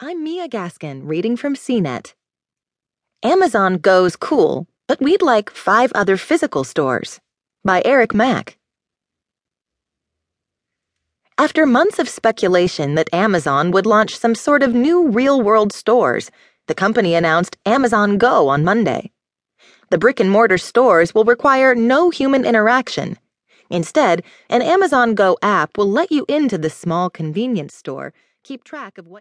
I'm Mia Gaskin, reading from CNET. Amazon Go's cool, but we'd like five other physical stores. By Eric Mack. After months of speculation that Amazon would launch some sort of new real world stores, the company announced Amazon Go on Monday. The brick and mortar stores will require no human interaction. Instead, an Amazon Go app will let you into the small convenience store, keep track of what